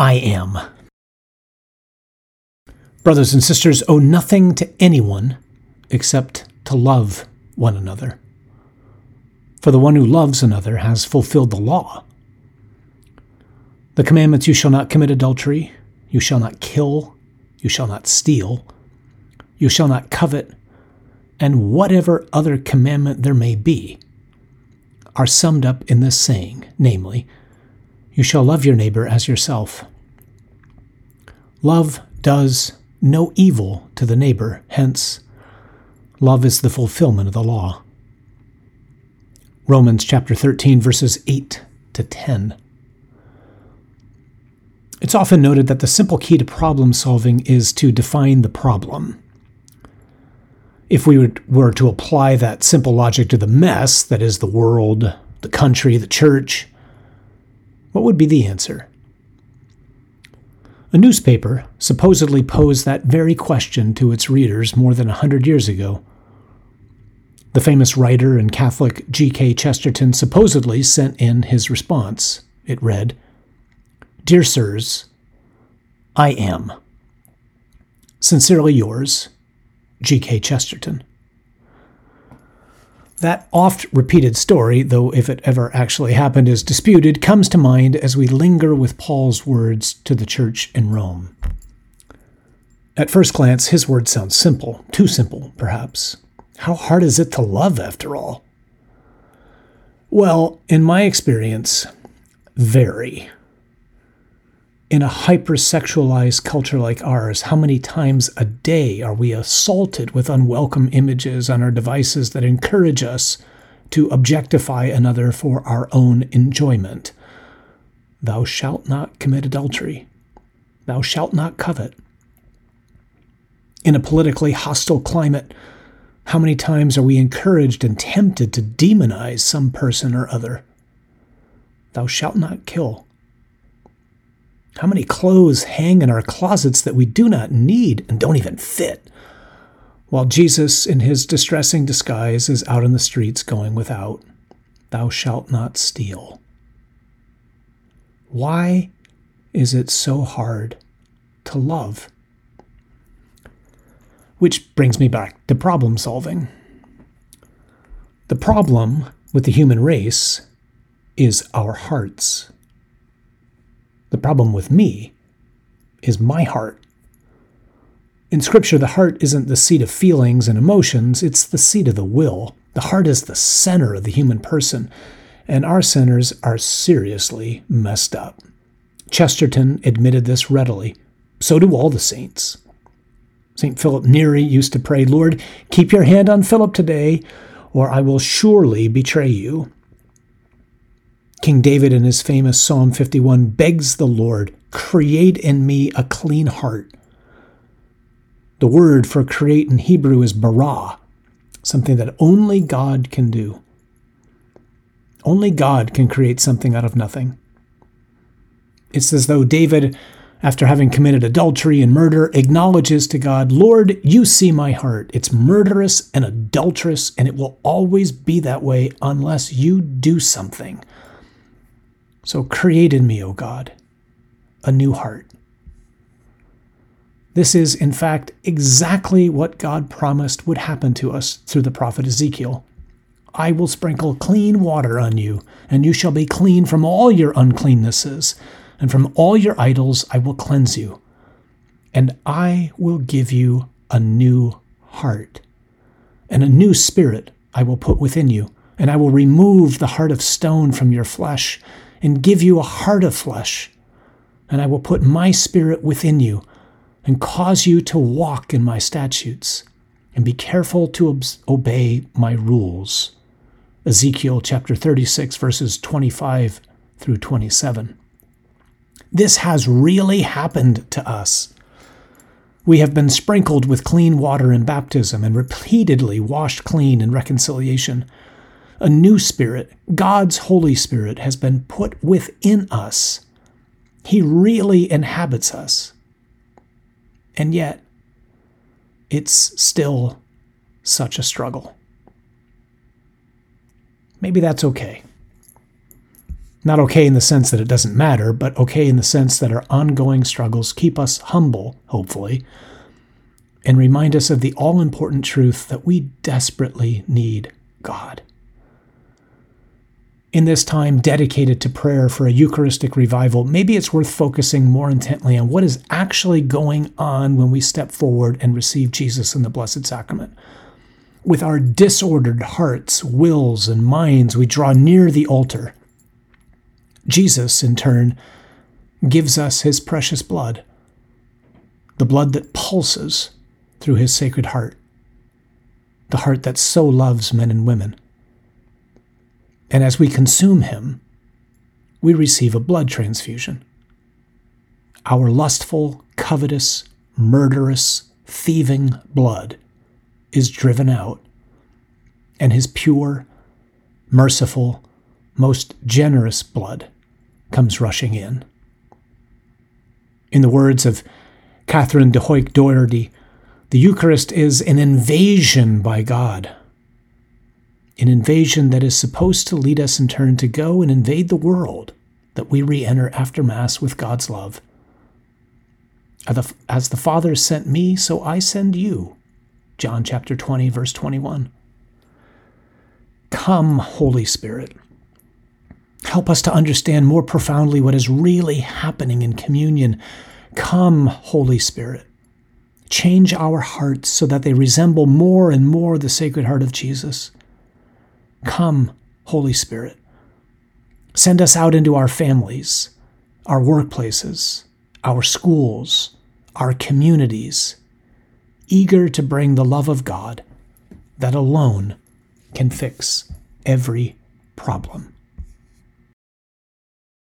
I am. Brothers and sisters, owe nothing to anyone except to love one another. For the one who loves another has fulfilled the law. The commandments you shall not commit adultery, you shall not kill, you shall not steal, you shall not covet, and whatever other commandment there may be are summed up in this saying, namely, You shall love your neighbor as yourself. Love does no evil to the neighbor, hence, love is the fulfillment of the law. Romans chapter 13, verses 8 to 10. It's often noted that the simple key to problem solving is to define the problem. If we were to apply that simple logic to the mess that is the world, the country, the church, what would be the answer? A newspaper supposedly posed that very question to its readers more than a hundred years ago. The famous writer and Catholic G.K. Chesterton supposedly sent in his response. It read, Dear Sirs, I am. Sincerely yours, G.K. Chesterton. That oft repeated story, though if it ever actually happened is disputed, comes to mind as we linger with Paul's words to the church in Rome. At first glance, his words sound simple, too simple, perhaps. How hard is it to love, after all? Well, in my experience, very in a hypersexualized culture like ours, how many times a day are we assaulted with unwelcome images on our devices that encourage us to objectify another for our own enjoyment? Thou shalt not commit adultery. Thou shalt not covet. In a politically hostile climate, how many times are we encouraged and tempted to demonize some person or other? Thou shalt not kill. How many clothes hang in our closets that we do not need and don't even fit? While Jesus, in his distressing disguise, is out in the streets going without, Thou shalt not steal. Why is it so hard to love? Which brings me back to problem solving. The problem with the human race is our hearts. The problem with me is my heart. In Scripture, the heart isn't the seat of feelings and emotions, it's the seat of the will. The heart is the center of the human person, and our centers are seriously messed up. Chesterton admitted this readily. So do all the saints. St. Philip Neri used to pray, Lord, keep your hand on Philip today, or I will surely betray you. King David, in his famous Psalm 51, begs the Lord, Create in me a clean heart. The word for create in Hebrew is bara, something that only God can do. Only God can create something out of nothing. It's as though David, after having committed adultery and murder, acknowledges to God, Lord, you see my heart. It's murderous and adulterous, and it will always be that way unless you do something. So create in me, O God, a new heart. This is, in fact, exactly what God promised would happen to us through the prophet Ezekiel. I will sprinkle clean water on you, and you shall be clean from all your uncleannesses, and from all your idols I will cleanse you. And I will give you a new heart, and a new spirit I will put within you, and I will remove the heart of stone from your flesh and give you a heart of flesh. And I will put my spirit within you and cause you to walk in my statutes and be careful to obey my rules. Ezekiel chapter 36, verses 25 through 27. This has really happened to us. We have been sprinkled with clean water in baptism and repeatedly washed clean in reconciliation a new spirit, God's Holy Spirit, has been put within us. He really inhabits us. And yet, it's still such a struggle. Maybe that's okay. Not okay in the sense that it doesn't matter, but okay in the sense that our ongoing struggles keep us humble, hopefully, and remind us of the all important truth that we desperately need God. In this time dedicated to prayer for a Eucharistic revival, maybe it's worth focusing more intently on what is actually going on when we step forward and receive Jesus in the Blessed Sacrament. With our disordered hearts, wills, and minds, we draw near the altar. Jesus, in turn, gives us his precious blood, the blood that pulses through his sacred heart, the heart that so loves men and women. And as we consume him, we receive a blood transfusion. Our lustful, covetous, murderous, thieving blood is driven out, and his pure, merciful, most generous blood comes rushing in. In the words of Catherine de Hueck Doherty, the Eucharist is an invasion by God. An invasion that is supposed to lead us in turn to go and invade the world that we re enter after Mass with God's love. As the Father sent me, so I send you. John chapter 20, verse 21. Come, Holy Spirit. Help us to understand more profoundly what is really happening in communion. Come, Holy Spirit. Change our hearts so that they resemble more and more the Sacred Heart of Jesus. Come, Holy Spirit. Send us out into our families, our workplaces, our schools, our communities, eager to bring the love of God that alone can fix every problem.